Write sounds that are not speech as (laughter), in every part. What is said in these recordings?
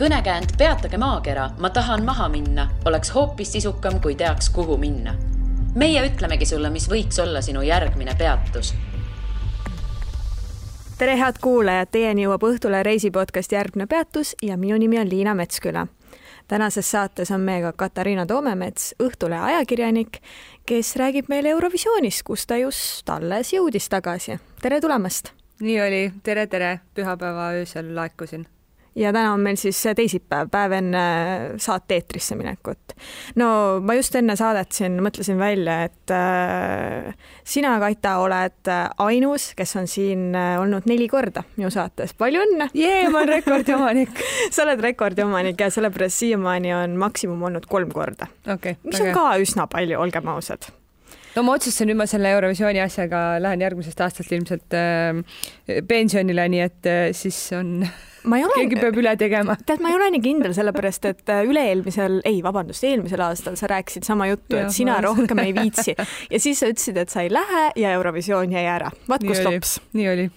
kõnekäänd Peatage maakera, ma tahan maha minna, oleks hoopis sisukam, kui teaks, kuhu minna. meie ütlemegi sulle, mis võiks olla sinu järgmine peatus tere, head kuulajad, teieni jõuab Õhtule reisipodcast Järgmine peatus ja minu nimi on Liina Metsküla. tänases saates on meiega Katariina Toomemets, Õhtulehe ajakirjanik, kes räägib meile Eurovisioonist, kus ta just alles jõudis tagasi. tere tulemast! nii oli, tere, tere, pühapäeva öösel laekusin ja täna on meil siis teisipäev, päev enne saate eetrisse minekut. no ma just enne saadet siin mõtlesin välja, et äh, sina, Kaita, oled ainus, kes on siin äh, olnud neli korda minu saates. palju õnne! jee, ma olen rekordiomanik (laughs) sa oled rekordiomanik ja sellepärast siiamaani on maksimum olnud kolm korda okay,. mis on ka üsna palju, olgem ausad no ma otsustasin nüüd ma selle Eurovisiooni asjaga lähen järgmisest aastast ilmselt äh, pensionile, nii et äh, siis on ma ei ole, keegi peab üle tegema. tead, ma ei ole nii kindel, sellepärast et äh, üle-eelmisel, ei, vabandust, eelmisel aastal sa rääkisid sama juttu, et sina rohkem ei viitsi ja siis sa ütlesid, et sa ei lähe ja Eurovisioon jäi ära. vaat kus tops. nii oli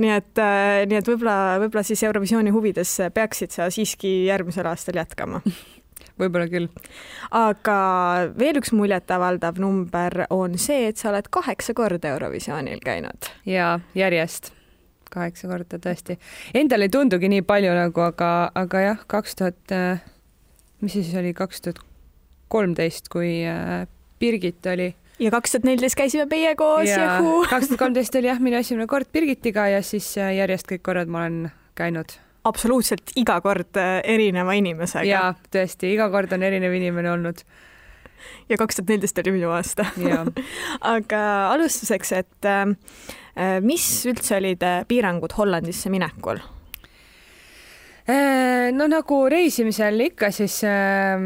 nii et, äh, nii et võib-olla, võib-olla siis Eurovisiooni huvides peaksid sa siiski järgmisel aastal jätkama võib-olla küll. aga veel üks muljetavaldav number on see, et sa oled kaheksa korda Eurovisioonil käinud. ja järjest kaheksa korda tõesti. Endal ei tundugi nii palju nagu, aga, aga jah, kaks tuhat, äh, mis siis oli, kaks tuhat kolmteist, kui äh, Birgit oli. ja kaks tuhat neliteist käisime meie koos, juhuu. kaks tuhat kolmteist oli jah, minu esimene kord Birgitiga ja siis äh, järjest kõik korrad ma olen käinud absoluutselt iga kord äh, erineva inimesega. jaa, tõesti, iga kord on erinev inimene olnud. ja kaks tuhat neliteist oli minu aasta (laughs) aga alustuseks, et äh, äh, mis üldse olid piirangud Hollandisse minekul? no nagu reisimisel ikka, siis äh,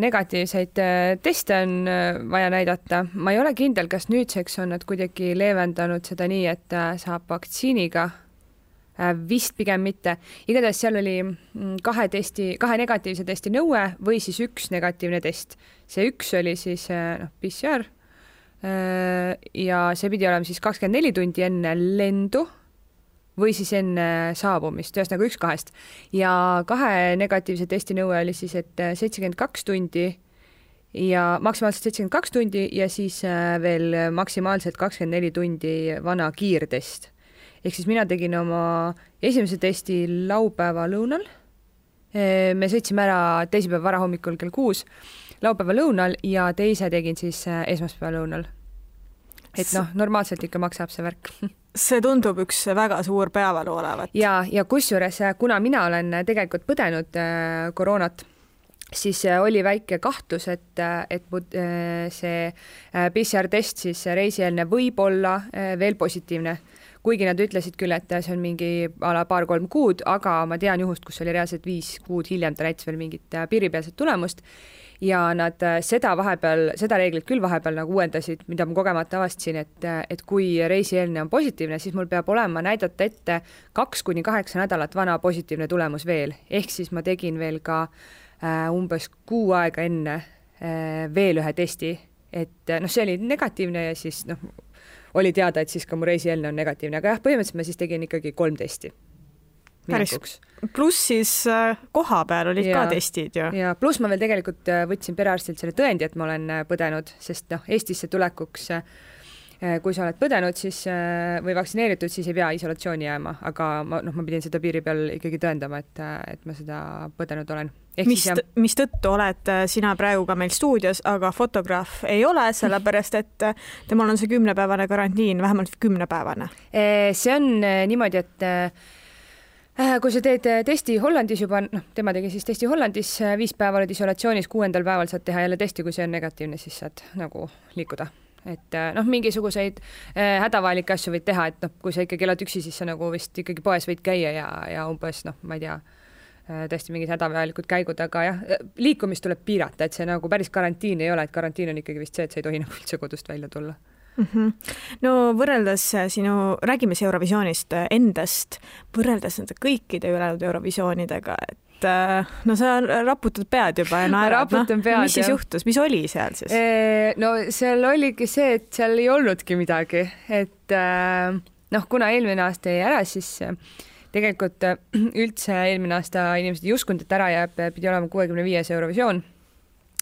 negatiivseid teste on vaja näidata. ma ei ole kindel, kas nüüdseks on nad kuidagi leevendanud seda nii, et saab vaktsiiniga Äh, vist pigem mitte. igatahes seal oli mm, kahe testi, kahe negatiivse testi nõue või siis üks negatiivne test. see üks oli siis äh, noh, PCR äh, ja see pidi olema siis kakskümmend neli tundi enne lendu või siis enne saabumist, ühesõnaga üks kahest. ja kahe negatiivse testi nõue oli siis, et seitsekümmend kaks tundi ja maksimaalselt seitsekümmend kaks tundi ja siis veel maksimaalselt kakskümmend neli tundi vana kiirtest ehk siis mina tegin oma esimese testi laupäeva lõunal. me sõitsime ära teisipäeva varahommikul kell kuus, laupäeva lõunal ja teise tegin siis äh, esmaspäeva lõunal. et noh, normaalselt ikka maksab see värk (laughs) see tundub üks väga suur peavalu olevat. ja, ja kusjuures, äh, kuna mina olen tegelikult põdenud äh, koroonat, siis äh, oli väike kahtlus, et, et see PCR-test siis reisieelne võib olla veel positiivne kuigi nad ütlesid küll, et see on mingi a la paar-kolm kuud, aga ma tean juhust, kus oli reaalselt viis kuud hiljem, ta näitas veel mingit äh, piiripealset tulemust. Ja nad äh, seda vahepeal, seda reeglit küll vahepeal nagu uuendasid, mida ma kogemata avastasin, et, äh, et kui reisieelne on positiivne, siis mul peab olema näidata ette kaks kuni kaheksa nädalat vana positiivne tulemus veel, ehk siis ma tegin veel ka äh, umbes kuu aega enne äh, veel ühe testi, et noh, see oli negatiivne ja siis noh, oli teada, et siis ka mu reisieelne on negatiivne, aga jah, põhimõtteliselt ma siis tegin ikkagi kolm testi. päris, pluss siis äh, koha peal olid ja, ka testid ju. ja pluss ma veel tegelikult äh, võtsin perearstilt selle tõendi, et ma olen äh, põdenud, sest noh, Eestisse tulekuks kui sa oled põdenud, siis või vaktsineeritud, siis ei pea isolatsiooni jääma, aga ma noh, ma pidin seda piiri peal ikkagi tõendama, et, et ma seda põdenud olen mis, mistõttu oled äh, sina praegu ka meil stuudios, aga fotograaf ei ole, sellepärast et äh, temal on see kümnepäevane karantiin, vähemalt kümnepäevane. see on äh, niimoodi, et kui sa teed testi Hollandis juba, noh, tema tegi siis testi Hollandis, viis päeva oled isolatsioonis, kuuendal päeval saad teha jälle testi, kui see on negatiivne, siis saad nagu liikuda et noh, mingisuguseid äh, hädavajalikke asju võid teha, et noh, kui sa ikkagi elad üksi, siis sa nagu vist ikkagi poes võid käia ja, ja umbes noh, ma ei tea Äh, tõesti mingid hädavajalikud käigud, aga jah, liikumist tuleb piirata, et see nagu päris karantiin ei ole, et karantiin on ikkagi vist see, et sa ei tohi (laughs) nagu üldse kodust välja tulla mm. -hmm. no võrreldes äh, sinu, räägime siis Eurovisioonist äh, endast, võrreldes nende kõikide ülejäänud Eurovisioonidega, et no sa raputad pead juba ja naerad, noh, mis siis jah. juhtus, mis oli seal siis? no seal oligi see, et seal ei olnudki midagi, et noh, kuna eelmine aasta jäi ära, siis tegelikult üldse eelmine aasta inimesed ei uskunud, et ära jääb, pidi olema kuuekümne viies Eurovisioon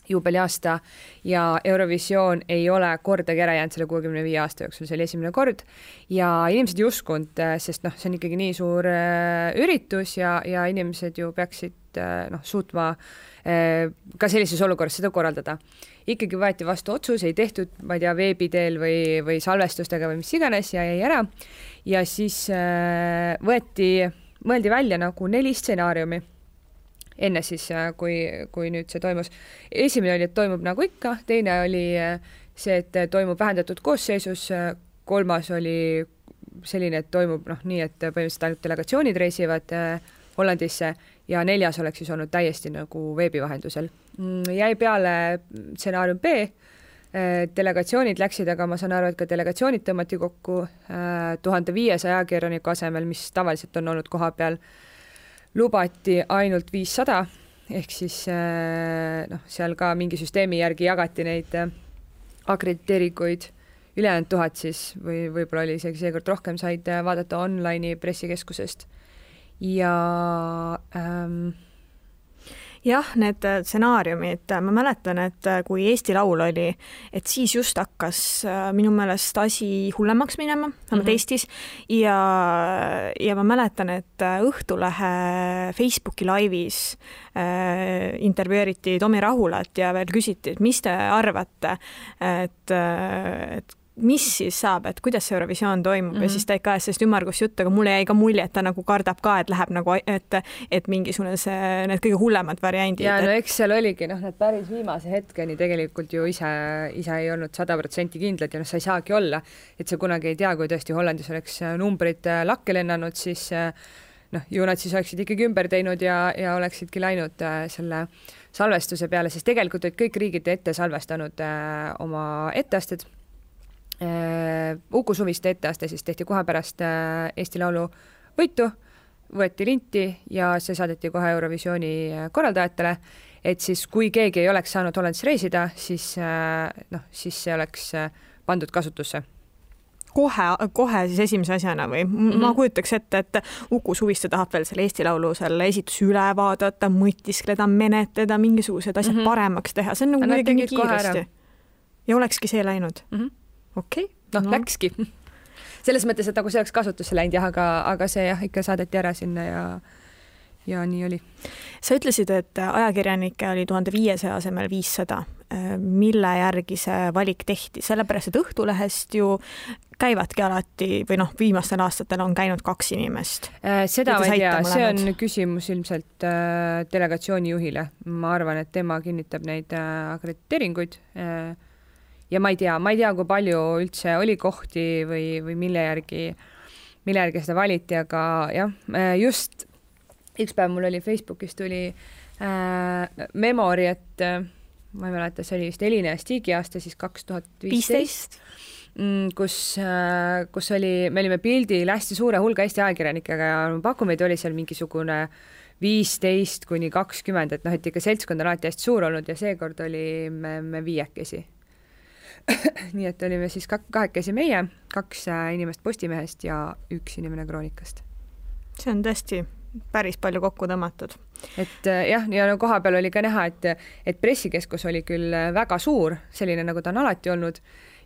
juubeliaasta ja Eurovisioon ei ole kordagi ära jäänud selle kuuekümne viie aasta jooksul, see oli esimene kord ja inimesed ei uskunud, sest noh, see on ikkagi nii suur äh, üritus ja, ja inimesed ju peaksid äh, noh, suutma äh, ka sellises olukorras seda korraldada. ikkagi võeti vastu otsus, ei tehtud, ma ei tea, veebi teel või, või salvestustega või mis iganes ja jäi ära ja siis võeti, mõeldi välja nagu neli stsenaariumi enne siis, äh, kui, kui nüüd see toimus. esimene oli, et toimub nagu ikka, teine oli äh, see, et toimub vähendatud koosseisus, kolmas oli selline, et toimub noh, nii, et põhimõtteliselt ainult delegatsioonid reisivad äh, Hollandisse ja neljas oleks siis olnud täiesti nagu veebi vahendusel. Mm, jäi peale stsenaarium B, delegatsioonid läksid, aga ma saan aru, et ka delegatsioonid tõmmati kokku tuhande viiesaja ajakirjaniku asemel, mis tavaliselt on olnud koha peal. Lubati ainult viissada, ehk siis äh, noh, seal ka mingi süsteemi järgi jagati neid äh, akrediteeringuid, ülejäänud tuhat siis või võib-olla oli isegi seekord rohkem, said äh, vaadata online'i pressikeskusest. Ja ähm, jah, need äh, stsenaariumid, äh, ma mäletan, et äh, kui Eesti Laul oli, et siis just hakkas minu meelest asi hullemaks minema, vähemalt mm -hmm. Eestis, ja, ja ma mäletan, et Õhtulehe Facebooki laivis äh, intervjueeriti Tomi Rahulat ja veel küsiti, et mis te arvate, et, et mis siis saab, et kuidas see Eurovisioon toimub mm -hmm. ja mhm. siis ta ikka ajas sellist ümmargust juttu, aga mulle jäi ka mulje, et ta nagu kardab ka, et läheb nagu, et, et mingisugune see, need kõige hullemad variandid. ja no eks seal oligi noh, need päris viimase hetkeni tegelikult ju ise, ise ei olnud sada protsenti kindlad ja noh, sa ei saagi olla, et sa kunagi ei tea, kui tõesti Hollandis oleks numbrid äh, lakke lennanud, siis äh, noh, ju nad siis oleksid ikkagi ümber teinud ja, ja oleksidki läinud äh, selle salvestuse peale, sest tegelikult olid kõik riigid ette salvestanud oma etteasted Uku Suviste etteaste siis tehti kohe pärast äh, Eesti Laulu võitu, võeti linti ja see saadeti kohe Eurovisiooni äh, korraldajatele, et siis kui keegi ei oleks saanud Hollandis reisida, siis noh, siis see oleks pandud kasutusse kohe, kohe siis esimese asjana või mm? -hmm. ma kujutaks ette, et Uku Suviste tahab veel selle Eesti Laulu selle esituse üle vaadata, mõtiskleda, menetleda, mingisugused asjad mm -hmm. paremaks teha, see on nagu kuidagi nii kiiresti. ja olekski see läinud mm? -hmm okei okay,, noh no. läkski (laughs) selles mõttes, et nagu see oleks kasutusse läinud jah, aga, aga see jah, ikka saadeti ära sinna ja ja nii oli. sa ütlesid, et ajakirjanikke oli tuhande viiesaja asemel viissada. mille järgi see valik tehti, sellepärast et Õhtulehest ju käivadki alati või noh, viimastel aastatel on käinud kaks inimest. Äh, seda ma ei tea, see on küsimus ilmselt äh, delegatsiooni juhile. ma arvan, et tema kinnitab neid äh, akrediteeringuid äh, ja ma ei tea, ma ei tea, kui palju üldse oli kohti või, või mille järgi, mille järgi seda valiti, aga jah, äh, just üks päev mul oli Facebookis tuli äh, memory, et äh, ma ei mäleta, see oli vist Elina ja Stigi aasta siis kaks tuhat viisteist mm, kus, äh, kus oli, me olime pildil hästi suure hulga Eesti ajakirjanikega ja pakume, et oli seal mingisugune viisteist kuni kakskümmend, et noh, et ikka seltskond on alati hästi suur olnud ja seekord olime me viiekesi (laughs) nii et olime siis kahekesi meie, kaks äh, inimest Postimehest ja üks inimene Kroonikast. see on tõesti päris palju kokku tõmmatud. et äh, jah, ja no kohapeal oli ka näha, et, et pressikeskus oli küll äh, väga suur, selline nagu ta on alati olnud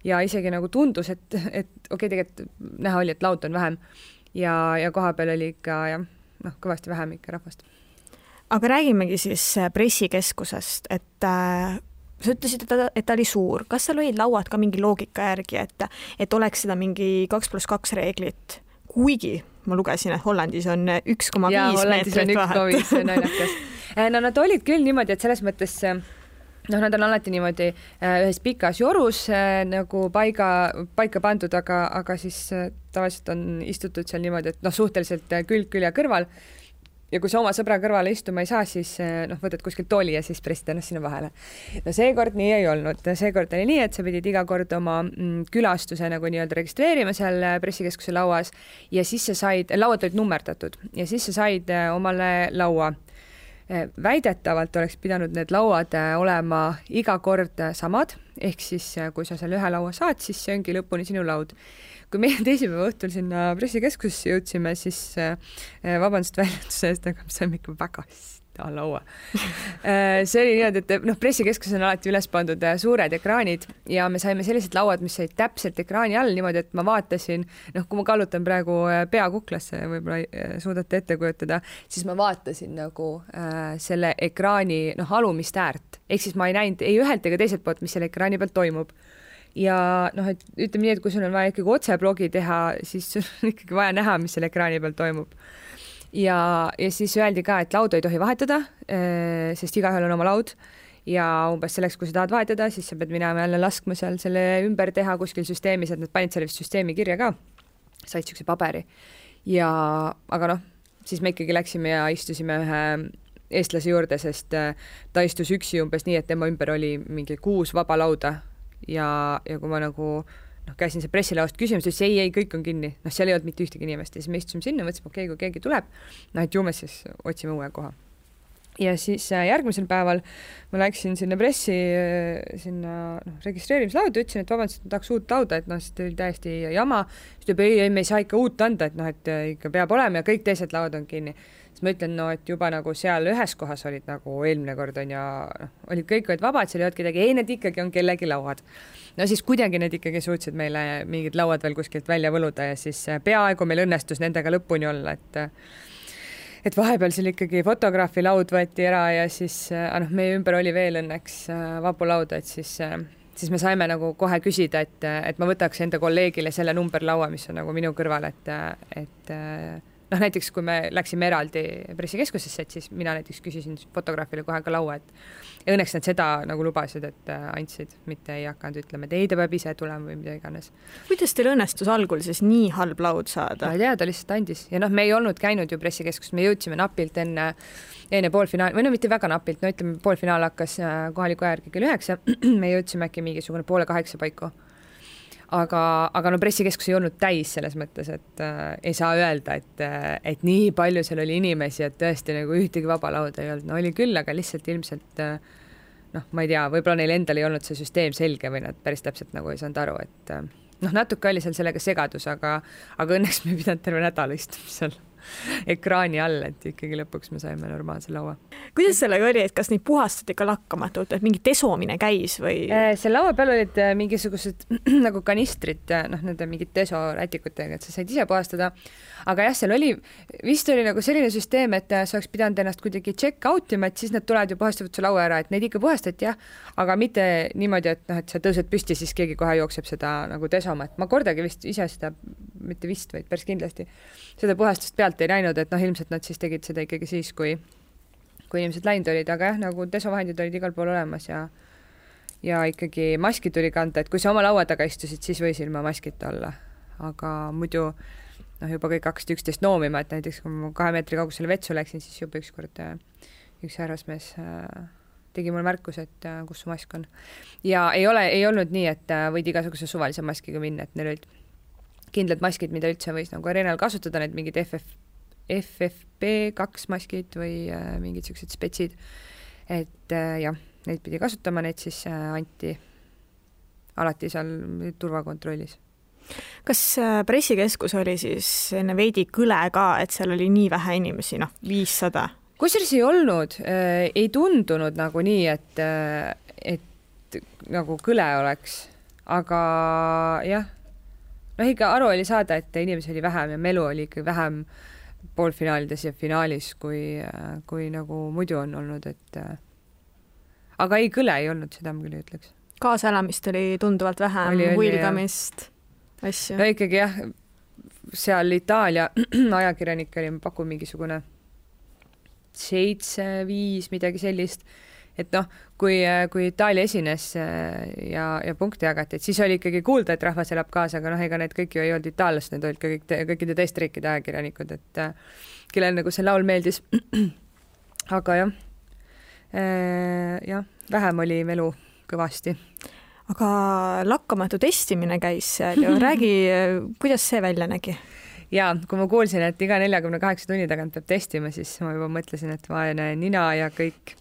ja isegi nagu tundus, et, et okei okay,, tegelikult näha oli, et lauta on vähem ja, ja kohapeal oli ikka jah, noh, kõvasti vähem ikka rahvast. aga räägimegi siis pressikeskusest, et äh, sa ütlesid, et ta, et ta oli suur, kas seal olid lauad ka mingi loogika järgi, et, et oleks seda mingi kaks pluss kaks reeglit, kuigi ma lugesin, et Hollandis on üks koma viis meetrit vahet. see on naljakas. Äh, no nad olid küll niimoodi, et selles mõttes noh, nad on alati niimoodi äh, ühes pikas jorus äh, nagu paiga, paika pandud, aga, aga siis tavaliselt on istutud seal niimoodi, et noh, suhteliselt külg külje kõrval ja kui sa oma sõbra kõrvale istuma ei saa, siis eh, noh, võtad kuskilt tooli ja siis pressid ennast sinna vahele. no seekord nii ei olnud, seekord oli nii, et sa pidid iga kord oma mm, külastuse nagu nii-öelda registreerima seal eh, pressikeskuse lauas ja siis sa said, lauad olid nummerdatud ja siis sa said eh, omale laua. Väidetavalt oleks pidanud need lauad olema iga kord samad, ehk siis kui sa selle ühe laua saad, siis see ongi lõpuni sinu laud kui meie (laughs) teisipäeva õhtul sinna pressikeskusesse jõudsime, siis äh, vabandust väljenduse eest, aga me saime ikka väga sita laua. (laughs) Äh, see oli niimoodi, et noh, pressikeskuses on alati üles pandud äh, suured ekraanid ja me saime sellised lauad, mis olid täpselt ekraani all niimoodi, et ma vaatasin, noh, kui ma kallutan praegu pea kuklasse, võib-olla suudate ette kujutada, siis ma vaatasin nagu äh, selle ekraani noh, alumist äärt, ehk siis ma ei näinud ei ühelt ega teiselt poolt, mis selle ekraani peal toimub ja noh, et ütleme nii, et kui sul on vaja ikkagi otseblogi teha, siis sul on (laughs) ikkagi vaja näha, mis seal ekraani peal toimub. ja, ja siis öeldi ka, et laudu ei tohi vahetada, eh, sest igaühel on oma laud ja umbes selleks, kui sa tahad vahetada, siis sa pead minema jälle laskma seal selle ümber teha kuskil süsteemis, et nad panid selle vist süsteemi kirja ka, said niisuguse paberi. ja aga noh, siis me ikkagi läksime ja istusime ühe eestlase juurde, sest eh, ta istus üksi umbes nii, et tema ümber oli mingi kuus vaba lauda ja, ja kui ma nagu noh, käisin seal pressilaost küsimas, ütles ei, ei, kõik on kinni, noh, seal ei olnud mitte ühtegi inimest ja siis me istusime sinna, mõtlesime, okei okay,, kui keegi tuleb, noh, et ju me siis otsime uue koha. ja siis äh, järgmisel päeval ma läksin sinna pressi, äh, sinna noh, registreerimislauda, ütlesin, et vabandust, ma tahaks uut lauda, et noh, siis oli täiesti jama. siis ta ütles, ei, ei, me ei saa ikka uut anda, et noh, et äh, ikka peab olema ja kõik teised lauad on kinni siis ma ütlen, no et juba nagu seal ühes kohas olid nagu eelmine kord on ja noh, olid kõik olid vabad, seal ei olnud kedagi, ei, need ikkagi on kellegi lauad. no siis kuidagi need ikkagi suutsid meile mingid lauad veel kuskilt välja võluda ja siis äh, peaaegu meil õnnestus nendega lõpuni olla, et äh, et vahepeal seal ikkagi fotograafi laud võeti ära ja siis äh, ah, noh, meie ümber oli veel õnneks vabu lauda, et siis siis me saime nagu kohe küsida, et, et ma võtaks enda kolleegile selle numberlaua, mis on nagu minu kõrval, et, et noh, näiteks kui me läksime eraldi pressikeskusesse, et siis mina näiteks küsisin fotograafile kohe ka laua, et ja õnneks nad seda nagu lubasid, et äh, andsid, mitte ei hakanud ütlema, et ei, ta peab ise tulema või mida iganes. kuidas teil õnnestus algul siis nii halb laud saada? ma ei tea, ta lihtsalt andis ja noh, me ei olnud käinud ju pressikeskuses, me jõudsime napilt enne, enne poolfinaali või no mitte väga napilt, no ütleme, poolfinaal hakkas äh, kohaliku aja järgi kell üheksa, (clears throat) me jõudsime äkki mingisugune poole kaheksa paiku aga, aga no pressikeskus ei olnud täis selles mõttes, et äh, ei saa öelda, et, äh, et nii palju seal oli inimesi, et tõesti nagu ühtegi vaba lauda ei olnud, no oli küll, aga lihtsalt ilmselt äh, noh, ma ei tea, võib-olla neil endal ei olnud see süsteem selge või nad päris täpselt nagu ei saanud aru, et äh, noh, natuke oli seal sellega segadus, aga, aga õnneks me ei pidanud terve nädala istuma seal ekraani all, et ikkagi lõpuks me saime normaalse laua. kuidas sellega oli, et kas neid puhastati ka lakkamatult, et mingi desomine käis või? Äh, seal laua peal olid äh, mingisugused (clears throat) nagu kanistrid, äh, noh, nende mingid desorätikutega, et sa said ise puhastada. aga jah, seal oli, vist oli nagu selline süsteem, et sa oleks pidanud ennast kuidagi check out ima, et siis nad tulevad ja puhastavad su laua ära, et neid ikka puhastati jah, aga mitte niimoodi, et noh, et sa tõused püsti, siis keegi kohe jookseb seda nagu desoma, et ma kordagi vist ise seda, mitte vist, vaid päris kindlasti seda puhastust pealt ei näinud, et noh, ilmselt nad siis tegid seda ikkagi siis, kui, kui inimesed läinud olid, aga jah, nagu desovahendid olid igal pool olemas ja ja ikkagi maski tuli kanda, et kui sa oma laua taga istusid, siis võis ilma maskita olla, aga muidu noh, juba kõik hakkasid üksteist noomima, et näiteks kui ma kahe meetri kaugusele vetsu läksin, siis juba ükskord äh, üks härrasmees äh, tegi mulle märkuse, et äh, kus su mask on. ja ei ole, ei olnud nii, et võid igasuguse suvalise maskiga minna, et neil olid kindlad maskid, mida üldse võis nagu arenal kasutada, need mingid FF, FFP kaks maskid või äh, mingid siuksed spetsid. et äh, jah, neid pidi kasutama, need siis äh, anti alati seal turvakontrollis kas äh, pressikeskus oli siis enne veidi kõle ka, et seal oli nii vähe inimesi, noh, viissada? kusjuures ei olnud äh,, ei tundunud nagu nii, et, äh, et nagu kõle oleks, aga jah noh, ikka aru oli saada, et inimesi oli vähem ja melu oli ikka vähem poolfinaalides ja finaalis, kui, kui nagu muidu on olnud, et aga ei, kõle ei olnud, seda ma küll ei ütleks. kaasaelamist oli tunduvalt vähem, huilgamist, asju. no ikkagi jah, seal Itaalia (clears throat) ajakirjanikke oli, ma pakun mingisugune seitse, viis, midagi sellist et noh, kui, kui Itaalia esines äh, ja, ja punkte jagati, et siis oli ikkagi kuulda, et rahvas elab kaasa, aga noh, ega need kõik ju ei olnud itaallased, need olid ka kõik, kõikide teiste riikide ajakirjanikud, et äh, kellele nagu see laul meeldis. (clears throat) aga jah, äh, jah, vähem oli melu kõvasti aga lakkamatu testimine käis seal ju, räägi, (laughs) kuidas see välja nägi? Ja kui ma kuulsin, et iga neljakümne kaheksa tunni tagant peab testima, siis ma juba mõtlesin, et vaene nina ja kõik.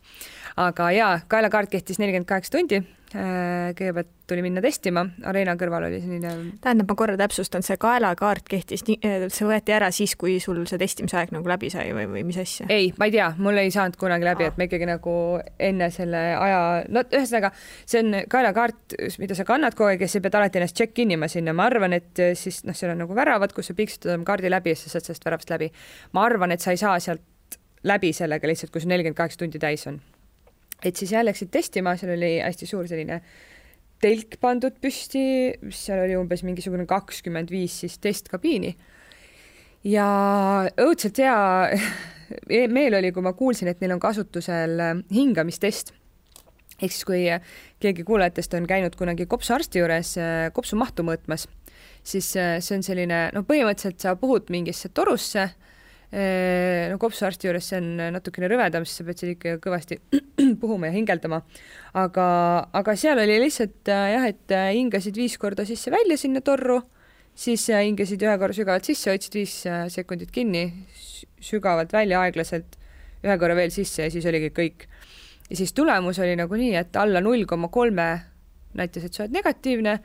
Aga jaa, kaelakaart kehtis nelikümmend kaheksa tundi, kõigepealt tuli minna testima, Areena kõrval oli selline. tähendab, ma korra täpsustan, see kaelakaart kehtis, see võeti ära siis, kui sul see testimise aeg nagu läbi sai või, või mis asja? ei, ma ei tea, mul ei saanud kunagi läbi, et ma ikkagi nagu enne selle aja, no ühesõnaga, see on kaelakaart, mida sa kannad kogu aeg ja sa pead alati ennast check-in ima sinna, ma arvan, et siis noh, seal on nagu väravad, kus sa piiksutad oma kaardi läbi ja sa saad sellest väravast läbi. ma arvan, et sa ei saa sealt läbi sellega lihtsalt, kui see nelikümmend kaheksa tundi täis on et siis jah, läksid testima, seal oli hästi suur selline telk pandud püsti, seal oli umbes mingisugune kakskümmend viis siis testkabiini. ja õudselt hea (laughs) meel oli, kui ma kuulsin, et neil on kasutusel hingamistest. ehk siis, kui keegi kuulajatest on käinud kunagi kopsuarsti juures kopsu mahtu mõõtmas, siis see on selline, no põhimõtteliselt sa puhud mingisse torusse no kopsuarsti juures see on natukene rõvedam, siis sa pead seal ikka kõvasti (clears throat) puhuma ja hingeldama. aga, aga seal oli lihtsalt äh, jah, et äh, hingasid viis korda sisse-välja sinna torru, siis äh, hingasid ühe korra sügavalt sisse, hoidsid viis sekundit kinni, sügavalt välja aeglaselt, ühe korra veel sisse ja siis oligi kõik. ja siis tulemus oli nagu nii, et alla null koma kolme näitas, et sa oled negatiivne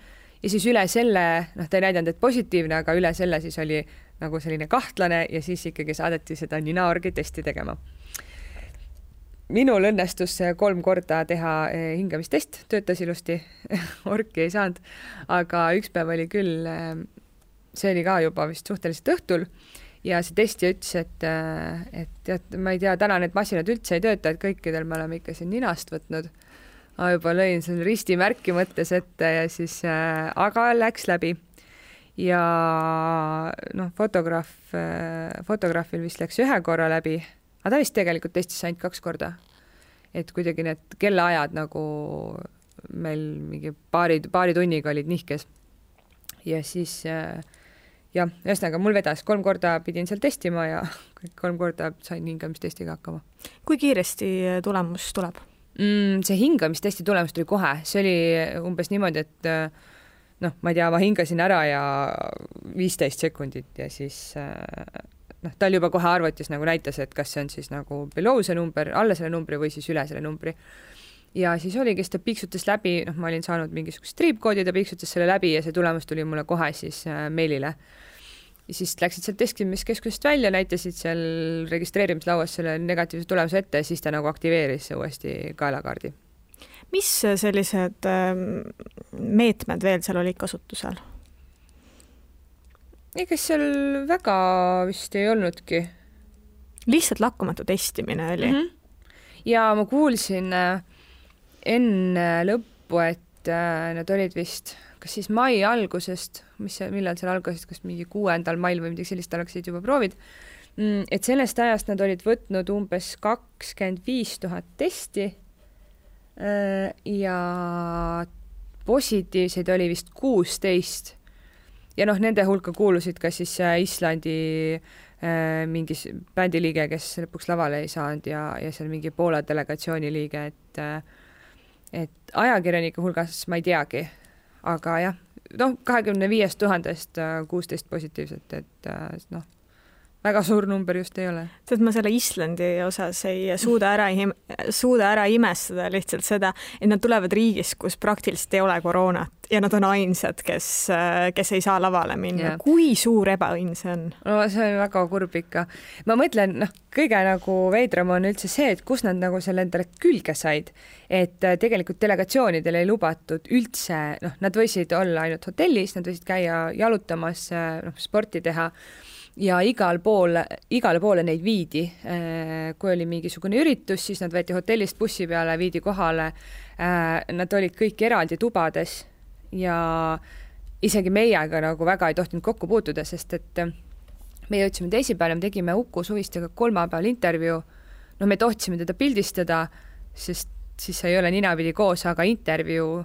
ja siis üle selle, noh, ta ei näidanud, et positiivne, aga üle selle siis oli nagu selline kahtlane ja siis ikkagi saadeti seda ninaorgi testi tegema. minul õnnestus kolm korda teha eh, hingamistest, töötas ilusti (laughs) orki ei saanud, aga üks päev oli küll, eh, see oli ka juba vist suhteliselt õhtul ja see testija ütles, et, eh, et tead, ma ei tea, täna need masinad üldse ei tööta, et kõikidel me oleme ikka siin ninast võtnud. ma juba lõin selle ristimärki mõttes ette ja siis äh,, aga läks läbi ja noh, fotograaf, fotograafil vist läks ühe korra läbi, aga ta vist tegelikult testis ainult kaks korda. et kuidagi need kellaajad nagu meil mingi paari, paari tunniga olid nihkes. ja siis äh, jah, ühesõnaga mul vedas, kolm korda pidin seal testima ja (laughs) kolm korda sain hingamistestiga hakkama. kui kiiresti tulemus tuleb mm,? see hingamistesti tulemus tuli kohe, see oli umbes niimoodi, et äh, noh, ma ei tea, ma hingasin ära ja viisteist sekundit ja siis äh, noh, tal juba kohe arvutis nagu näitas, et kas see on siis nagu below see number, alla selle numbri või siis üle selle numbri. ja siis oligi, siis ta piiksutas läbi, noh, ma olin saanud mingisugust triipkoodi, ta piiksutas selle läbi ja see tulemus tuli mulle kohe siis äh, meilile. ja siis läksid sealt testimiskeskusest välja, näitasid seal registreerimislauas selle negatiivse tulemuse ette ja siis ta nagu aktiveeris uuesti kaelakaardi mis sellised ähm, meetmed veel seal olid kasutusel? ega seal väga vist ei olnudki. lihtsalt lakkamatu testimine oli mm? -hmm. ja ma kuulsin äh, enne lõppu, et äh, nad olid vist, kas siis mai algusest, mis, millal seal algasid, kas mingi kuuendal mail või midagi sellist algasid juba proovid, mm, et sellest ajast nad olid võtnud umbes kakskümmend viis tuhat testi ja positiivseid oli vist kuusteist. ja noh, nende hulka kuulusid ka siis äh, Islandi äh, mingi bändiliige, kes lõpuks lavale ei saanud ja, ja seal mingi Poola delegatsiooni liige, et et ajakirjanike hulgas ma ei teagi, aga jah, noh, kahekümne viiest tuhandest kuusteist positiivset, et noh väga suur number just ei ole. tead, ma selle Islandi osas ei suuda ära, suuda ära imestada lihtsalt seda, et nad tulevad riigist, kus praktiliselt ei ole koroonat ja nad on ainsad, kes, kes ei saa lavale minna kui suur ebaõnn see on? no see on väga kurb ikka. ma mõtlen, noh, kõige nagu veidram on üldse see, et kus nad nagu selle endale külge said, et äh, tegelikult delegatsioonidel ei lubatud üldse, noh, nad võisid olla ainult hotellis, nad võisid käia jalutamas, äh, noh, sporti teha ja igal pool, igale poole neid viidi. Kui oli mingisugune üritus, siis nad võeti hotellist bussi peale, viidi kohale. Nad olid kõik eraldi tubades ja isegi meiega nagu väga ei tohtinud kokku puutuda, sest et me jõudsime teisipäeval, me tegime Uku Suvistega kolmapäeval intervjuu. no me tohtisime teda pildistada, sest siis ei ole ninapidi koos, aga intervjuu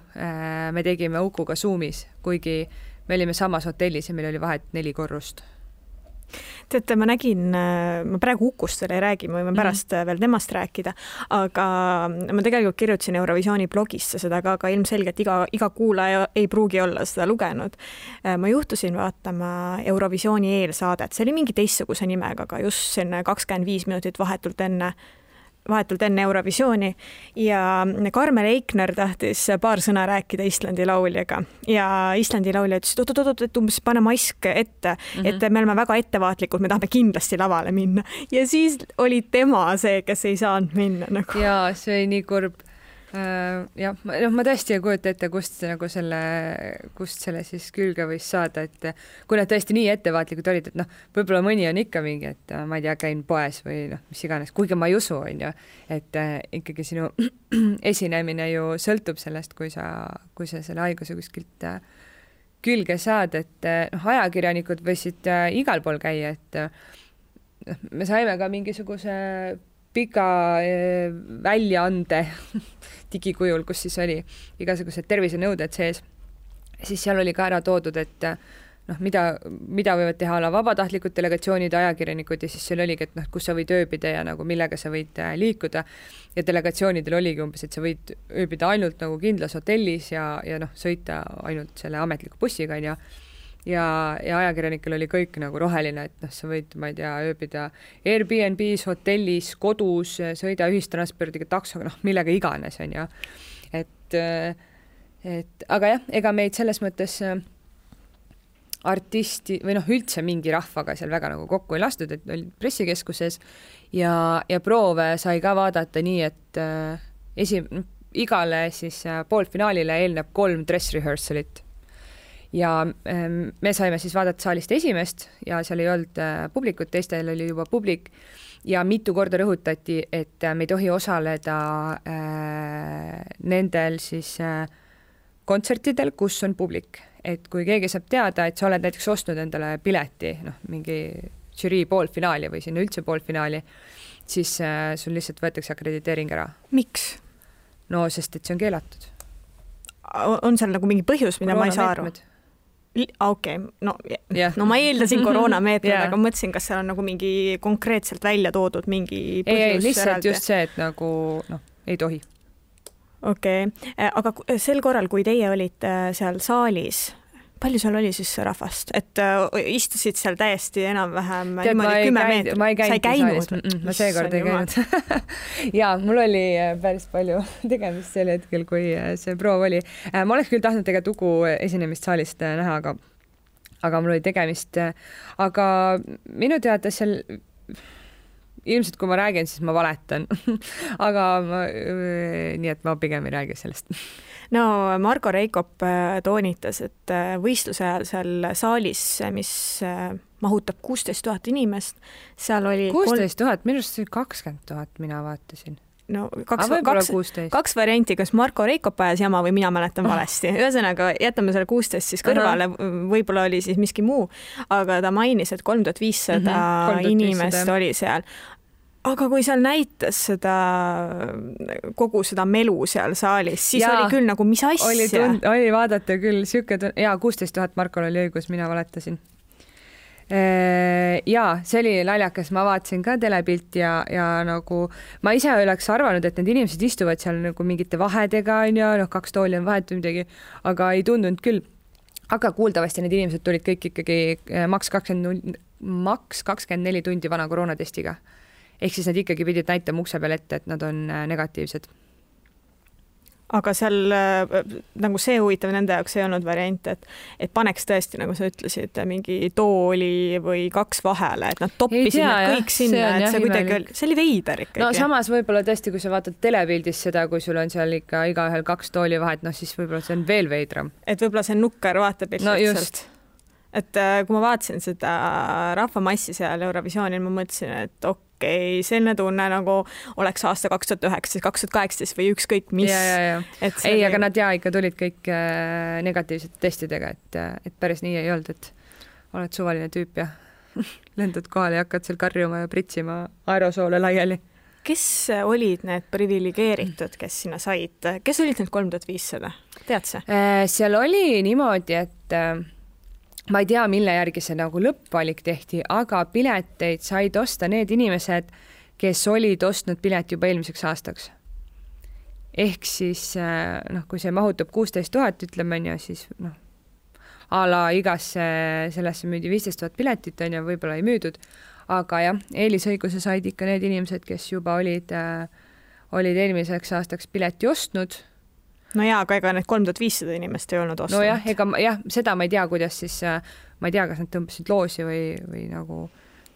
me tegime Ukuga Zoomis, kuigi me olime samas hotellis ja meil oli vahet neli korrust teate, ma nägin, äh, ma praegu Ukust veel ei räägi, me võime mhm. pärast mm -hmm. veel temast rääkida, aga ma tegelikult kirjutasin Eurovisiooni blogisse seda ka, aga ilmselgelt iga, iga kuulaja ei pruugi olla seda lugenud. Äh, ma juhtusin vaatama Eurovisiooni eelsaadet, see oli mingi teistsuguse nimega, aga just selline kakskümmend viis minutit vahetult enne vahetult enne Eurovisiooni ja Karmen Eikner tahtis paar sõna rääkida Islandi lauljaga ja Islandi laulja ütles, et oot-oot-oot, et umbes pane mask ette mm, -hmm. et me oleme väga ettevaatlikud, me tahame kindlasti lavale minna ja siis oli tema see, kes ei saanud minna nagu. ja see oli nii kurb Äh, jah, noh, ma tõesti ei kujuta ette, kust nagu selle, kust selle siis külge võis saada, et kui nad tõesti nii ettevaatlikud olid, et noh, võib-olla mõni on ikka mingi, et ma ei tea, käin poes või noh, mis iganes, kuigi ma ei usu, on ju, et äh, ikkagi sinu (clears throat) esinemine ju sõltub sellest, kui sa, kui sa selle haiguse kuskilt äh, külge saad, et noh, ajakirjanikud võisid igal pool käia, et noh, me saime ka mingisuguse pika väljaande (laughs) digikujul, kus siis oli igasugused tervisenõuded sees, siis seal oli ka ära toodud, et noh, mida, mida võivad teha ala vabatahtlikud delegatsioonid, ajakirjanikud ja siis seal oligi, et noh, kus sa võid ööbida ja nagu millega sa võid äh, liikuda. ja delegatsioonidel oligi umbes, et sa võid ööbida ainult nagu kindlas hotellis ja, ja noh, sõita ainult selle ametliku bussiga, on ju ja, ja ajakirjanikel oli kõik nagu roheline, et noh, sa võid, ma ei tea, ööbida Airbnb-s, hotellis, kodus, sõida ühistranspordiga, taksoga, noh, millega iganes, on ju. et, et aga jah, ega meid selles mõttes äh, artisti või noh, üldse mingi rahvaga seal väga nagu kokku ei lastud, et olid pressikeskuses ja, ja proove sai ka vaadata nii, et äh, esi-, igale siis äh, poolfinaalile eelneb kolm dress rehearsal'it ja ähm, me saime siis vaadata saalist esimest ja seal ei olnud äh, publikut, teistel oli juba publik ja mitu korda rõhutati, et äh, me ei tohi osaleda äh, nendel siis kontsertidel, kus on publik, et kui keegi saab teada, et sa oled näiteks ostnud endale pileti, noh, mingi žürii poolfinaali või sinna üldse poolfinaali, siis sul lihtsalt võetakse akrediteering ära. miks? no sest, et see on keelatud. on seal nagu mingi põhjus, mida ma ei saa aru? Okei okay,, no yeah., no ma eeldasin koroonameetmed yeah., aga mõtlesin, kas seal on nagu mingi konkreetselt välja toodud mingi ei, ei lihtsalt eraldi. just see, et nagu noh, ei tohi. okei okay., äh, aga sel korral, kui teie olite äh, seal saalis, palju seal oli siis rahvast, et uh, istusid seal täiesti enam-vähem niimoodi kümme meetrit? ma ei käinud saalis. mm, -mm, ma seekord ei käinud. (laughs) Ja mul oli päris palju (laughs) tegemist sel hetkel, kui see proov oli. ma oleks küll tahtnud tegelikult Ugu esinemist saalist näha, aga, aga mul oli tegemist, aga minu teada seal ilmselt kui ma räägin, siis ma valetan. (laughs) Aga ma, nii et ma pigem ei räägi sellest no Margo Reikop äh, toonitas, et äh, võistluse ajal seal saalis, mis äh, mahutab kuusteist tuhat inimest, seal oli kuusteist tuhat, minu arust see oli kakskümmend tuhat, mina vaatasin. No kaks, kaks, kaks varianti, kas Marko Reikop ajas jama või mina mäletan valesti. ühesõnaga, jätame selle kuusteist siis kõrvale, võib-olla oli siis miski muu, aga ta mainis, et kolm tuhat viissada mhm, inimest oli seal aga kui seal näitas seda, kogu seda melu seal saalis, siis ja, oli küll nagu, mis asja. oli tund-, oli vaadata küll sihuke tund-, jaa, kuusteist tuhat, Markol oli õigus, mina valetasin. ja see oli naljakas, ma vaatasin ka telepilti ja, ja nagu ma ise oleks arvanud, et need inimesed istuvad seal nagu mingite vahedega onju, noh, kaks tooli on vahet või midagi, aga ei tundunud küll. aga kuuldavasti need inimesed tulid kõik ikkagi eh, maks kakskümmend, maks kakskümmend neli tundi vana koroonatestiga ehk siis nad ikkagi pidid näitama ukse peal ette, et nad on äh, negatiivsed aga seal äh, nagu see huvitav nende jaoks ei olnud variant, et, et paneks tõesti, nagu sa ütlesid, mingi tooli või kaks vahele, et nad toppisid need kõik sinna, et see kuidagi oli, see oli veider ikkagi. no samas võib-olla tõesti, kui sa vaatad telepildis seda, kui sul on seal ikka igaühel kaks tooli vahet, noh siis võib-olla see on veel veidram. et võib-olla see nukker vaatepilt no, lihtsalt et äh, kui ma vaatasin seda rahvamassi seal Eurovisioonil, ma mõtlesin, et okei okei okay,, selline tunne nagu oleks aasta kaks tuhat üheksateist, kaks tuhat kaheksateist või ükskõik mis. ei, oli... aga nad ja ikka tulid kõik äh, negatiivsete testidega, et, äh, et päris nii ei olnud, et oled suvaline tüüp ja (laughs) lendad kohale ja hakkad seal karjuma ja pritsima aerosoole laiali kes olid need priviligeeritud, kes sinna said, kes olid need kolm tuhat viissada, tead sa? Äh, seal oli niimoodi, et ma ei tea, mille järgi see nagu lõppvalik tehti, aga pileteid said osta need inimesed, kes olid ostnud pileti juba eelmiseks aastaks. ehk siis äh, noh, kui see mahutab kuusteist tuhat, ütleme on ju, siis noh, a la igasse sellesse müüdi viisteist tuhat piletit on ju, võib-olla ei müüdud, aga jah, eelisõiguse said ikka need inimesed, kes juba olid äh,, olid eelmiseks aastaks pileti ostnud. No jaa, aga ega need kolm tuhat viissada inimest ei olnud ostnud. nojah, ega jah, seda ma ei tea, kuidas siis, äh, ma ei tea, kas nad tõmbasid loosi või, või nagu,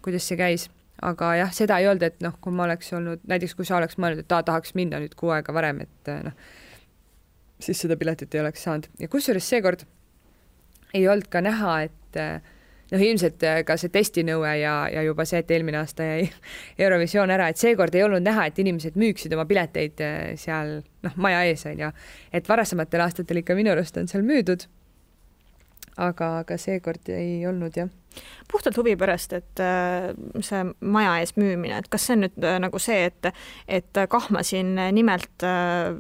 kuidas see käis aga jah, seda ei olnud, et noh, kui ma oleks olnud, näiteks kui sa oleks mõelnud, et aa, tahaks minna nüüd kuu aega varem, et äh, noh, siis seda piletit ei oleks saanud ja kusjuures seekord ei olnud ka näha, et äh, noh, ilmselt äh, ka see testinõue ja, ja juba see, et eelmine aasta jäi (laughs) Eurovisioon ära, et seekord ei olnud näha, et inimesed müüksid oma pileteid äh, seal noh, maja ees on ju, et varasematel aastatel ikka minu arust on seal müüdud. Aga, aga seekord ei olnud jah. Puhtalt huvi pärast, et äh, see maja ees müümine, et kas see on nüüd äh, nagu see, et, et kahmasin nimelt äh,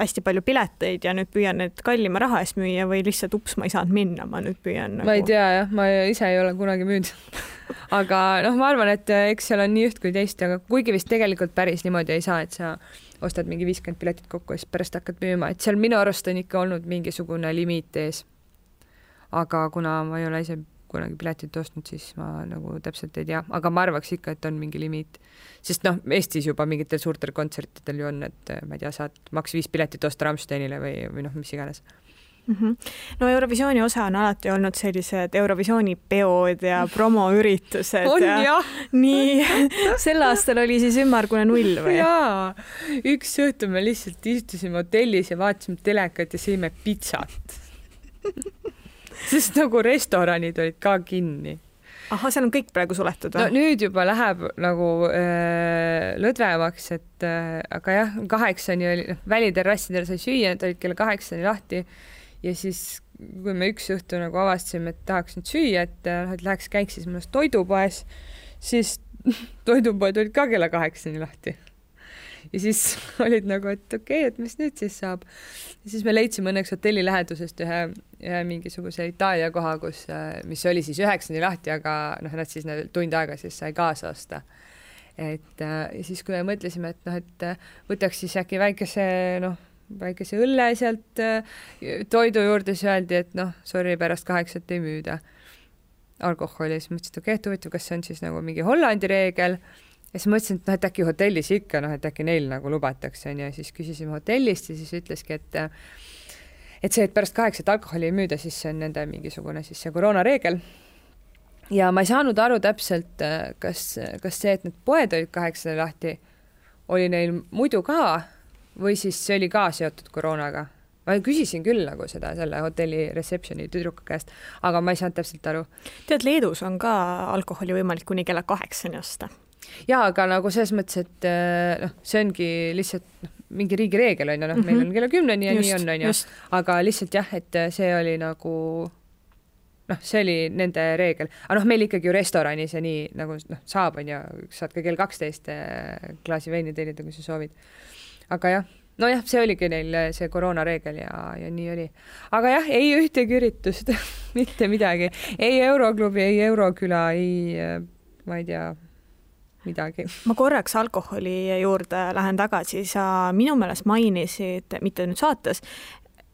hästi palju pileteid ja nüüd püüan neid kallima raha eest müüa või lihtsalt ups, ma ei saanud minna, ma nüüd püüan nagu.... ma ei tea jah, ma ise ei ole kunagi müünud. (laughs) Aga noh, ma arvan, et eks seal on nii üht kui teist, aga kuigi vist tegelikult päris niimoodi ei saa, et sa ostad mingi viiskümmend piletit kokku ja siis pärast hakkad müüma, et seal minu arust on ikka olnud mingisugune limiit ees. Aga kuna ma ei ole ise kunagi piletit ostnud, siis ma nagu täpselt ei tea, aga ma arvaks ikka, et on mingi limiit. sest noh, Eestis juba mingitel suurtel kontsertidel ju on, et ma ei tea, saad maks viis piletit osta Rammsteinile või, või noh, mis iganes mm. -hmm. no Eurovisiooni osa on alati olnud sellised Eurovisiooni peod ja promoüritused. on ja, jah. nii, sel aastal oli siis ümmargune null või? jaa, üks õhtu me lihtsalt istusime hotellis ja vaatasime telekat ja sõime pitsat (laughs) sest nagu restoranid olid ka kinni. ahah, seal on kõik praegu suletud või? no nüüd juba läheb nagu äh, lõdvemaks, et äh, aga jah, kaheksani oli, noh, väliterrassidel sai süüa, need olid kella kaheksani lahti ja siis kui me üks õhtu nagu avastasime, et tahaks nüüd süüa, et noh, et läheks käiks siis mõnes toidupoes, siis (laughs) toidupoed olid ka kella kaheksani lahti ja siis (laughs) olid nagu, et okei okay,, et mis nüüd siis saab. ja siis me leidsime õnneks hotelli lähedusest ühe, ühe mingisuguse Itaalia koha, kus, mis oli siis üheksani lahti, aga noh, nad siis tund aega siis sai kaasa osta. et ja siis, kui me mõtlesime, et noh, et võtaks siis äkki väikese noh, väikese õlle sealt toidu juurde, siis öeldi, et noh, sorry, pärast kaheksat ei müüda alkoholi, siis mõtlesin, et okei okay,, et huvitav, kas see on siis nagu mingi Hollandi reegel ja siis mõtlesin, et noh, et äkki hotellis ikka noh, et äkki neil nagu lubatakse onju, siis küsisime hotellist ja siis ütleski, et et see, et pärast kaheksat alkoholi ei müüda, siis see on nende mingisugune siis see koroonareegel. ja ma ei saanud aru täpselt, kas, kas see, et need poed olid kaheksani lahti, oli neil muidu ka või siis see oli ka seotud koroonaga ma küsisin küll nagu seda selle hotelli reception'i tüdruku käest, aga ma ei saanud täpselt aru. tead, Leedus on ka alkoholi võimalik kuni kella kaheksani osta jaa, aga nagu selles mõttes, et äh, noh, see ongi lihtsalt noh, mingi riigi reegel on ju, noh, meil on mhm. kella kümneni ja just, nii on, on ju, aga lihtsalt jah, et see oli nagu noh, see oli nende reegel, aga noh, meil ikkagi ju restoranis ja nii nagu noh, saab, on ju, saad ka kell kaksteist äh, klaasi veini tellida, kui sa soovid. aga jah, nojah, see oligi neil see koroonareegel ja, ja nii oli. aga jah, ei ühtegi üritust (laughs) mitte midagi, ei Euroklubi, ei Euroküla, ei äh, ma ei tea midagi. ma korraks alkoholi juurde lähen tagasi, sa minu meelest mainisid, mitte nüüd saates,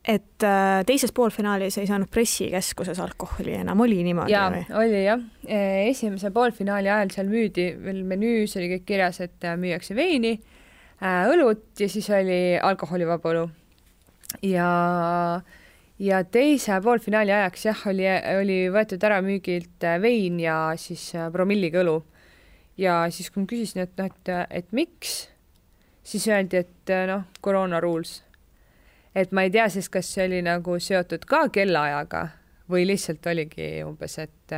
et äh, teises poolfinaalis ei saanud pressikeskuses alkoholi enam, oli niimoodi ja, või? oli jah, e, esimese poolfinaali ajal seal müüdi veel menüüs oli kõik kirjas, et äh, müüakse veini, äh, õlut ja siis oli alkoholivaba õlu. ja, ja teise poolfinaali ajaks jah, oli, oli võetud ära müügilt vein ja siis promilliga õlu ja siis, kui ma küsisin, et noh, et, et miks, siis öeldi, et noh, koroona rules. et ma ei tea siis, kas see oli nagu seotud ka kellaajaga või lihtsalt oligi umbes, et,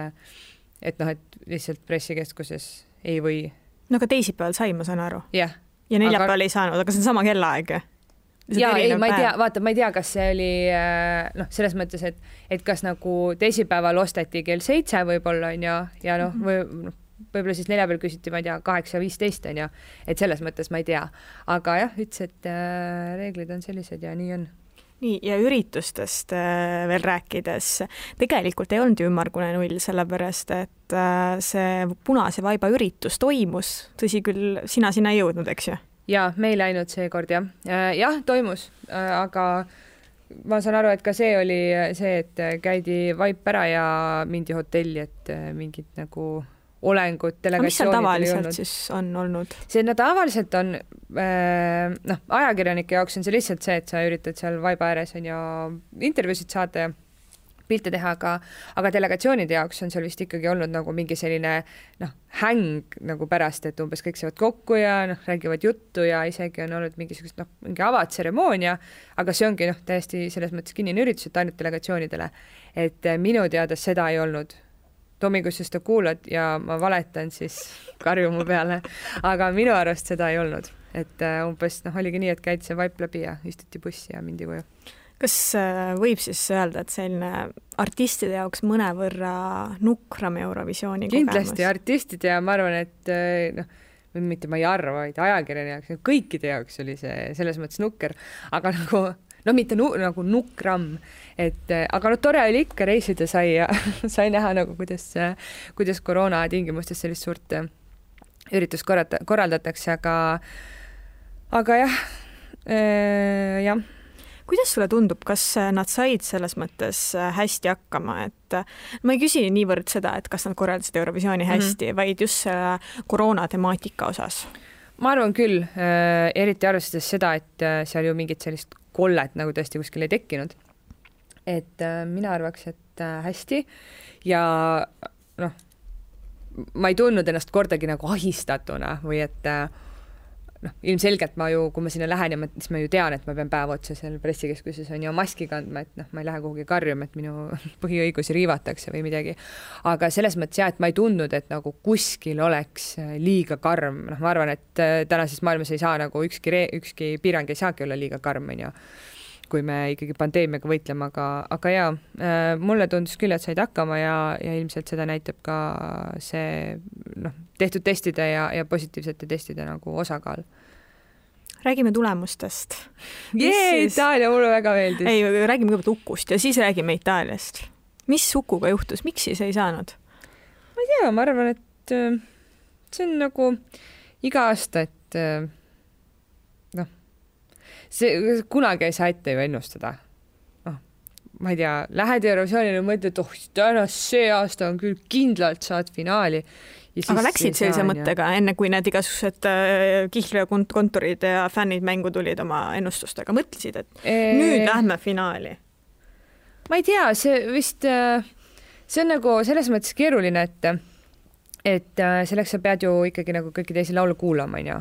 et noh, et lihtsalt pressikeskuses ei või. no aga teisipäeval sai, ma saan aru. jah. ja neljapäeval aga... ei saanud, aga see on sama kellaaeg ju ja ei, ma ei tea, vaata, ma ei tea, kas see oli noh, selles mõttes, et, et kas nagu teisipäeval osteti kell seitse võib-olla onju ja noh, või noh, võib-olla siis neljapäeval küsiti, ma ei tea, kaheksa viisteist on ju, et selles mõttes ma ei tea, aga jah, ütles, et äh, reeglid on sellised ja nii on. Nii, ja üritustest äh, veel rääkides, tegelikult ei olnud ju ümmargune null, sellepärast et äh, see Punase vaiba üritus toimus, tõsi küll, sina sinna ei jõudnud, eks ju? jaa, me ei läinud seekord jah. jah, toimus, aga ma saan aru, et ka see oli see, et käidi vaip ära ja mindi hotelli, et mingit nagu olengut delegatsioonidel ei tavaliselt olnud. siis on olnud? see no tavaliselt on äh, noh, ajakirjanike jaoks on see lihtsalt see, et sa üritad seal vaiba ääres on ju intervjuusid saada ja pilte teha, aga, aga delegatsioonide jaoks on seal vist ikkagi olnud nagu mingi selline noh, häng nagu pärast, et umbes kõik saavad kokku ja noh, räägivad juttu ja isegi on olnud mingisugust noh, mingi avatseremoonia, aga see ongi noh, täiesti selles mõttes kinnine üritus, et ainult delegatsioonidele. et eh, minu teada seda ei olnud Tomi, kui sa seda kuulad ja ma valetan, siis karju mu peale, aga minu arust seda ei olnud, et äh, umbes noh, oligi nii, et käid see vaip läbi ja istuti bussi ja mindi koju. kas äh, võib siis öelda, et selline artistide jaoks mõnevõrra nukram Eurovisiooni kindlasti kogemus? artistide ja ma arvan, et äh, noh, mitte ma ei arva, vaid ajakirjani jaoks, kõikide jaoks oli see selles mõttes nukker, aga nagu no mitte nu, nagu nukram, et äh, aga no tore oli ikka reisida sai ja (laughs) sai näha nagu kuidas, kuidas koroona tingimustes sellist suurt äh, üritust korrata, korraldatakse, aga aga jah, jah kuidas sulle tundub, kas äh, nad said selles mõttes äh, hästi hakkama, et äh, ma ei küsi niivõrd seda, et kas nad korraldasid Eurovisiooni hästi mm, -hmm. vaid just selle koroona temaatika osas? ma arvan küll äh,, eriti arvestades seda, et äh, seal ju mingit sellist kollet nagu tõesti kuskil ei tekkinud. et äh, mina arvaks, et äh, hästi ja noh, ma ei tundnud ennast kordagi nagu ahistatuna või et äh, noh, ilmselgelt ma ju, kui ma sinna lähen ja ma, siis ma ju tean, et ma pean päev otsa seal pressikeskuses on ju maski kandma, et noh, ma ei lähe kuhugi karjuma, et minu (laughs) põhiõigusi riivatakse või midagi. aga selles mõttes jah, et ma ei tundnud, et nagu kuskil oleks äh, liiga karm, noh, ma arvan, et äh, tänases maailmas ei saa nagu ükski, ükski piirang ei saagi olla liiga karm, on ju kui me ikkagi pandeemiaga võitleme, aga, aga jaa äh,, mulle tundus küll, et said hakkama ja, ja ilmselt seda näitab ka see noh, tehtud testide ja, ja positiivsete testide nagu osakaal. räägime tulemustest. Jee, Itaalia mulle väga meeldis. ei, räägime kõigepealt Ukust ja siis räägime Itaaliast. mis Ukuga juhtus, miks siis ei saanud? ma ei tea, ma arvan, et äh, see on nagu iga aasta, et äh, see kunagi ei saa ette ju ennustada. noh, ma ei tea, lähed Eurovisioonile ja mõtled, oh, täna see aasta on küll kindlalt saad finaali. aga läksid sellise mõttega, enne kui need igasugused äh, Kihlveo kont- kontorid ja fännid mängu tulid oma ennustustega, mõtlesid, et Eee... nüüd lähme finaali? ma ei tea, see vist, see on nagu selles mõttes keeruline, et et äh, selleks sa pead ju ikkagi nagu kõiki teisi laule kuulama, onju.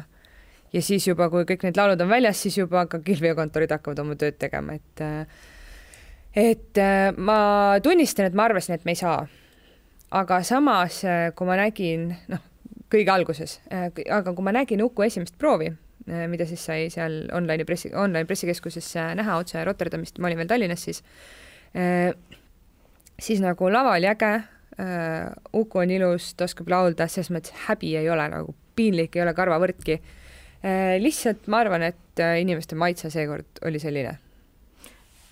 Ja siis juba, kui kõik need laulud on väljas, siis juba ka kihlveokontorid hakkavad oma tööd tegema, et äh, et äh, ma tunnistan, et ma arvasin, et me ei saa. aga samas, kui ma nägin, noh, kõige alguses, aga kui ma nägin Uku esimest proovi, mida siis sai seal online'i pressi, online pressikeskuses äh, näha otse Rotterdamist, ma olin veel Tallinnas siis, siis nagu lava oli äge, Uku on ilus, ta oskab laulda, selles mõttes häbi ei ole nagu, piinlik ei ole karvavõrdki. Lihtsalt ma arvan, et äh, inimeste maitse seekord oli selline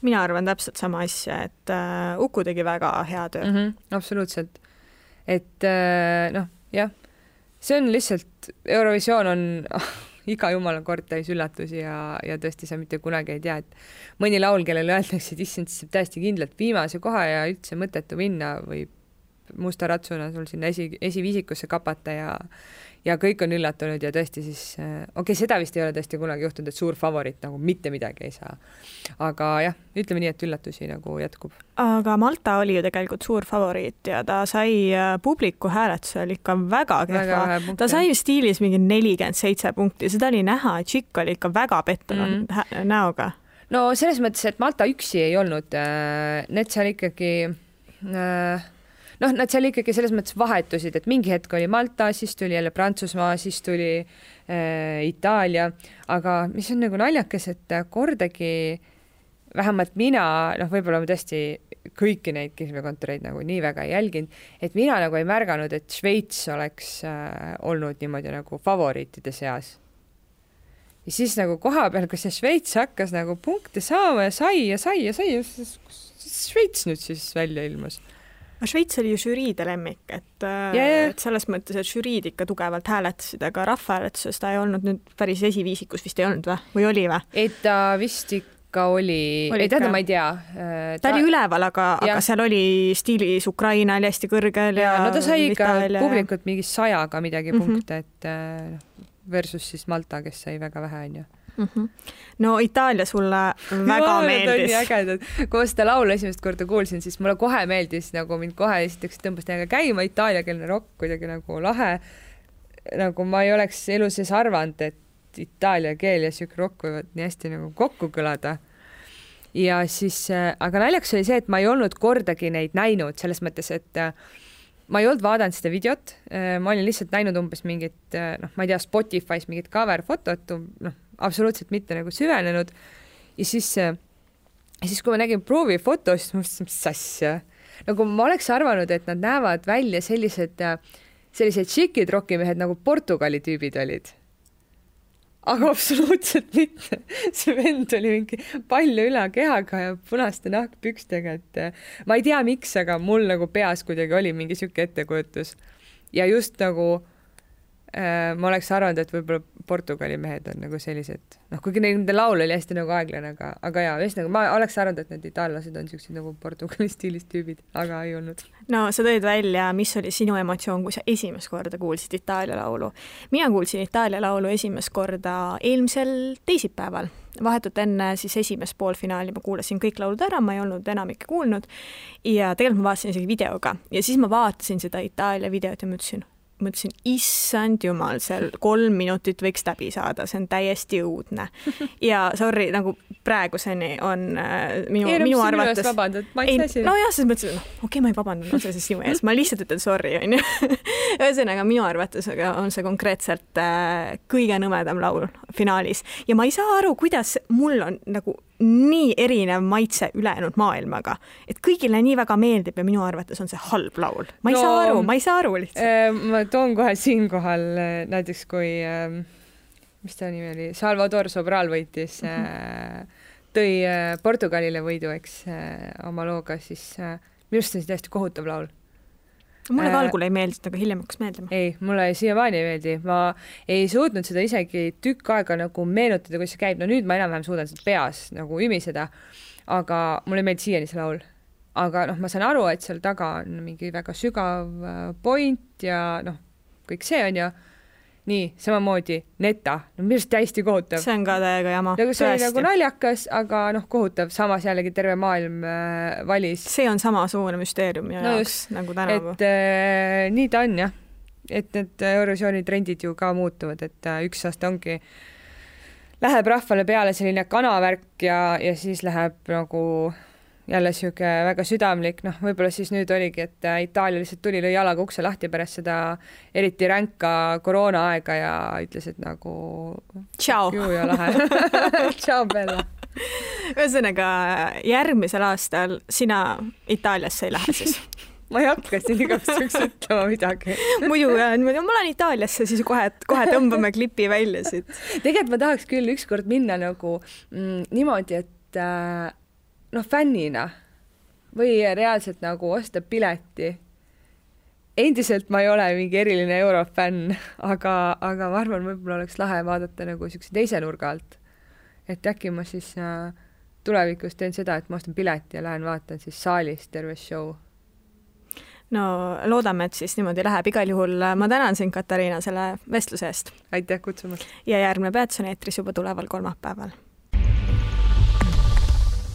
mina arvan täpselt sama asja, et äh, Uku tegi väga hea töö mm. -hmm, absoluutselt. et äh, noh, jah, see on lihtsalt, Eurovisioon on (laughs) iga jumala kord täis üllatusi ja, ja tõesti sa mitte kunagi ei tea, et mõni laul, kellele öeldakse, et issand, see saab täiesti kindlalt viimase koha ja üldse mõttetu minna, võib musta ratsuna sul sinna esi, esiviisikusse kapata ja ja kõik on üllatunud ja tõesti siis, okei okay,, seda vist ei ole tõesti kunagi juhtunud, et suur favoriit nagu mitte midagi ei saa. aga jah, ütleme nii, et üllatusi nagu jätkub. aga Malta oli ju tegelikult suur favoriit ja ta sai äh, publiku hääletusel ikka väga kehva. ta sai stiilis mingi nelikümmend seitse punkti, seda oli näha, et Tšikk oli ikka väga pettunud mm. -hmm. näoga. no selles mõttes, et Malta üksi ei olnud, need seal ikkagi noh, nad seal ikkagi selles mõttes vahetusid, et mingi hetk oli Malta, siis tuli jälle Prantsusmaa, siis tuli äh, Itaalia, aga mis on nagu naljakas, et kordagi vähemalt mina, noh, võib-olla ma tõesti kõiki neid kihlveokontoreid nagu nii väga ei jälginud, et mina nagu ei märganud, et Šveits oleks äh, olnud niimoodi nagu favoriitide seas ja siis nagu kohapeal, kus see Šveits hakkas nagu punkte saama ja sai ja sai ja sai siis Šveits nüüd siis välja ilmus. No Šveits oli ju žüriide lemmik, et Ja, ja. et selles mõttes, et žüriid ikka tugevalt hääletasid, aga rahvahääletuses ta ei olnud nüüd päris esiviisikus vist ei olnud või, või oli või? et ta vist ikka ka oli, Oli ei tähendab, ma ei tea. äh, ta oli üleval, aga, aga seal oli stiilis Ukraina oli hästi kõrgel ja, ja no ta sai ikka Itaalia- publikut mingi sajaga midagi Mhm. punkte, et äh, versus siis Malta, kes sai väga vähe, onju. Mhm. no Itaalia sulle väga meeldis. ägedad, kui ma seda laulu esimest korda kuulsin, siis mulle kohe meeldis nagu mind kohe esiteks tõmbas täiega käima itaaliakeelne rokk kuidagi nagu lahe. nagu ma ei oleks elu sees arvanud, et itaalia keel ja siuke rokk võivad nii hästi nagu kokku kõlada. ja siis, aga naljakas oli see, et ma ei olnud kordagi neid näinud selles mõttes, et äh, ma ei olnud vaadanud seda videot, ma olin lihtsalt näinud umbes mingit noh, ma ei tea, Spotify's mingit cover fotot, noh, absoluutselt mitte nagu süvenenud. ja siis, ja siis, kui ma nägin proovifoto, siis ma mõtlesin, mis asja. nagu ma oleks arvanud, et nad näevad välja sellised, sellised šikid rokimehed nagu Portugali tüübid olid aga absoluutselt mitte. see vend oli mingi palju ülakehaga ja punaste nahkpükstega, et eh, ma ei tea, miks, aga mul nagu peas kuidagi oli mingi sihuke ettekujutus. ja just nagu äh, ma oleks arvanud, et võib-olla Portugali mehed on nagu sellised, noh, kuigi nende laul oli hästi nagu aeglane, aga, aga jaa, ühesõnaga ma oleks arvanud, et need itaallased on siuksed nagu Portugali (laughs) stiilis tüübid, aga ei olnud. no sa tõid välja, mis oli sinu emotsioon, kui sa esimest korda kuulsid Itaalia laulu. mina kuulsin Itaalia laulu esimest korda eelmisel teisipäeval, vahetult enne siis esimest poolfinaali ma kuulasin kõik laulud ära, ma ei olnud enamikke kuulnud ja tegelikult ma vaatasin isegi videoga ja siis ma vaatasin seda Itaalia videot ja mõtlesin, mõtlesin, issand jumal, seal (laughs) kolm minutit võiks läbi saada, see on täiesti õudne. (laughs) ja sorry, nagu praeguseni on äh, minu, minu arvates. nojah, selles mõttes, noh, okei okay,, ma ei vabandanud otseselt sinu ees, ma lihtsalt ütlen sorry, onju. (laughs) ühesõnaga minu arvates on see konkreetselt äh, kõige nõmedam laul finaalis ja ma ei saa aru, kuidas mul on nagu nii erinev maitse ülejäänud maailmaga, et kõigile nii väga meeldib ja minu arvates on see halb laul. ma ei No, saa aru, ma ei saa aru lihtsalt. ma toon kohe siinkohal äh, näiteks, kui, mis ta nimi oli, Salvador Sobral võitis mm, -hmm. tõi äh, Portugalile võidu, eks, oma looga, siis minu arust on see täiesti kohutav laul. Mulle ka äh, algul ei meeldinud, aga hiljem hakkas meeldima. ei, mulle siiamaani ei meeldi, ma ei suutnud seda isegi tükk aega nagu meenutada, kuidas see käib, no nüüd ma enam-vähem suudan seda peas nagu ümiseda, aga mulle ei meeldi siiani see laul. aga noh, ma saan aru, et seal taga on mingi väga sügav äh, point ja noh, kõik see on ju. Nii, samamoodi Neta, no minu arust täiesti kohutav. see on ka täiega jama. nagu see oli nagu naljakas, aga noh, kohutav, samas jällegi terve maailm äh, valis. see on samasugune müsteerium minu No jaoks just, nagu tänavu. et äh, nii ta on jah, et need Eurovisiooni trendid ju ka muutuvad, et äh, üks aasta ongi, läheb rahvale peale selline kanavärk ja, ja siis läheb nagu jälle sihuke väga südamlik, noh, võib-olla siis nüüd oligi, et äh, Itaalia lihtsalt tuli, lõi jalaga ukse lahti pärast seda eriti ränka koroonaaega ja ütles, et nagu tšau. ju ja lahe (laughs) tšau, Bella. ühesõnaga järgmisel aastal sina Itaaliasse ei lähe siis (laughs) ma ei hakka siin igaks juhuks ütlema midagi. (laughs) muidu jah, niimoodi, ma lähen Itaaliasse, siis kohe, kohe tõmbame klipi välja siit. tegelikult ma tahaks küll ükskord minna nagu mm, niimoodi, et äh, noh, fännina või reaalselt nagu osta pileti. endiselt ma ei ole mingi eriline eurofänn, (laughs) aga, aga ma arvan, võib-olla oleks lahe vaadata nagu siukse teise nurga alt. et äkki ma siis äh, tulevikus teen seda, et ma ostan pileti ja lähen vaatan siis saalis terve show. no loodame, et siis niimoodi läheb, igal juhul ma tänan sind, Katariina, selle vestluse eest. aitäh kutsumast! ja järgmine peatus on eetris juba tuleval kolmapäeval